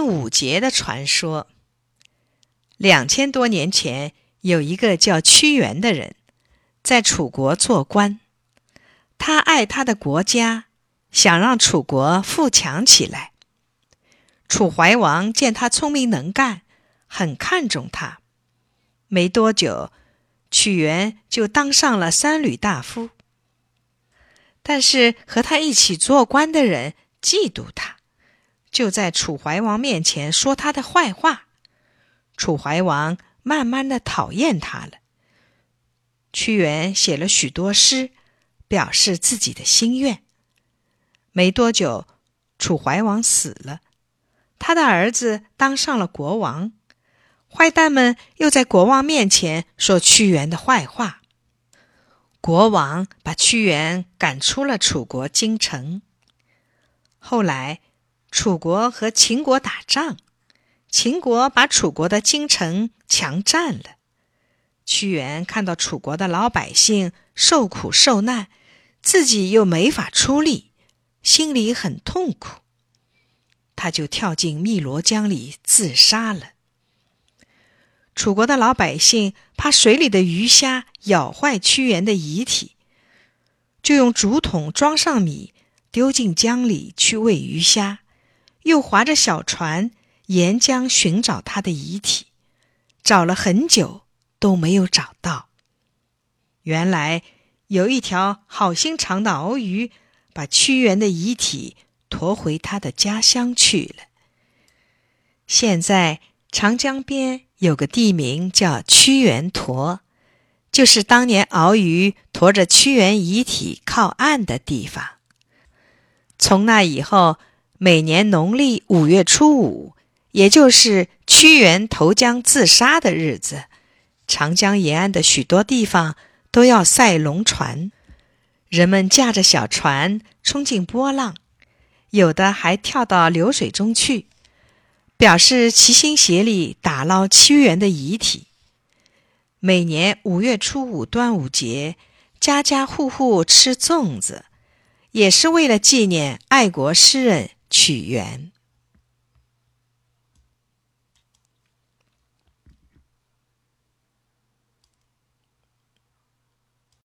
端午节的传说。两千多年前，有一个叫屈原的人，在楚国做官。他爱他的国家，想让楚国富强起来。楚怀王见他聪明能干，很看重他。没多久，屈原就当上了三闾大夫。但是和他一起做官的人嫉妒他。就在楚怀王面前说他的坏话，楚怀王慢慢的讨厌他了。屈原写了许多诗，表示自己的心愿。没多久，楚怀王死了，他的儿子当上了国王。坏蛋们又在国王面前说屈原的坏话，国王把屈原赶出了楚国京城。后来。楚国和秦国打仗，秦国把楚国的京城强占了。屈原看到楚国的老百姓受苦受难，自己又没法出力，心里很痛苦，他就跳进汨罗江里自杀了。楚国的老百姓怕水里的鱼虾咬坏屈原的遗体，就用竹筒装上米，丢进江里去喂鱼虾。又划着小船沿江寻找他的遗体，找了很久都没有找到。原来有一条好心肠的鳌鱼，把屈原的遗体驮回他的家乡去了。现在长江边有个地名叫屈原驮，就是当年鳌鱼驮着屈原遗体靠岸的地方。从那以后。每年农历五月初五，也就是屈原投江自杀的日子，长江沿岸的许多地方都要赛龙船，人们驾着小船冲进波浪，有的还跳到流水中去，表示齐心协力打捞屈原的遗体。每年五月初五端午节，家家户户吃粽子，也是为了纪念爱国诗人。屈原。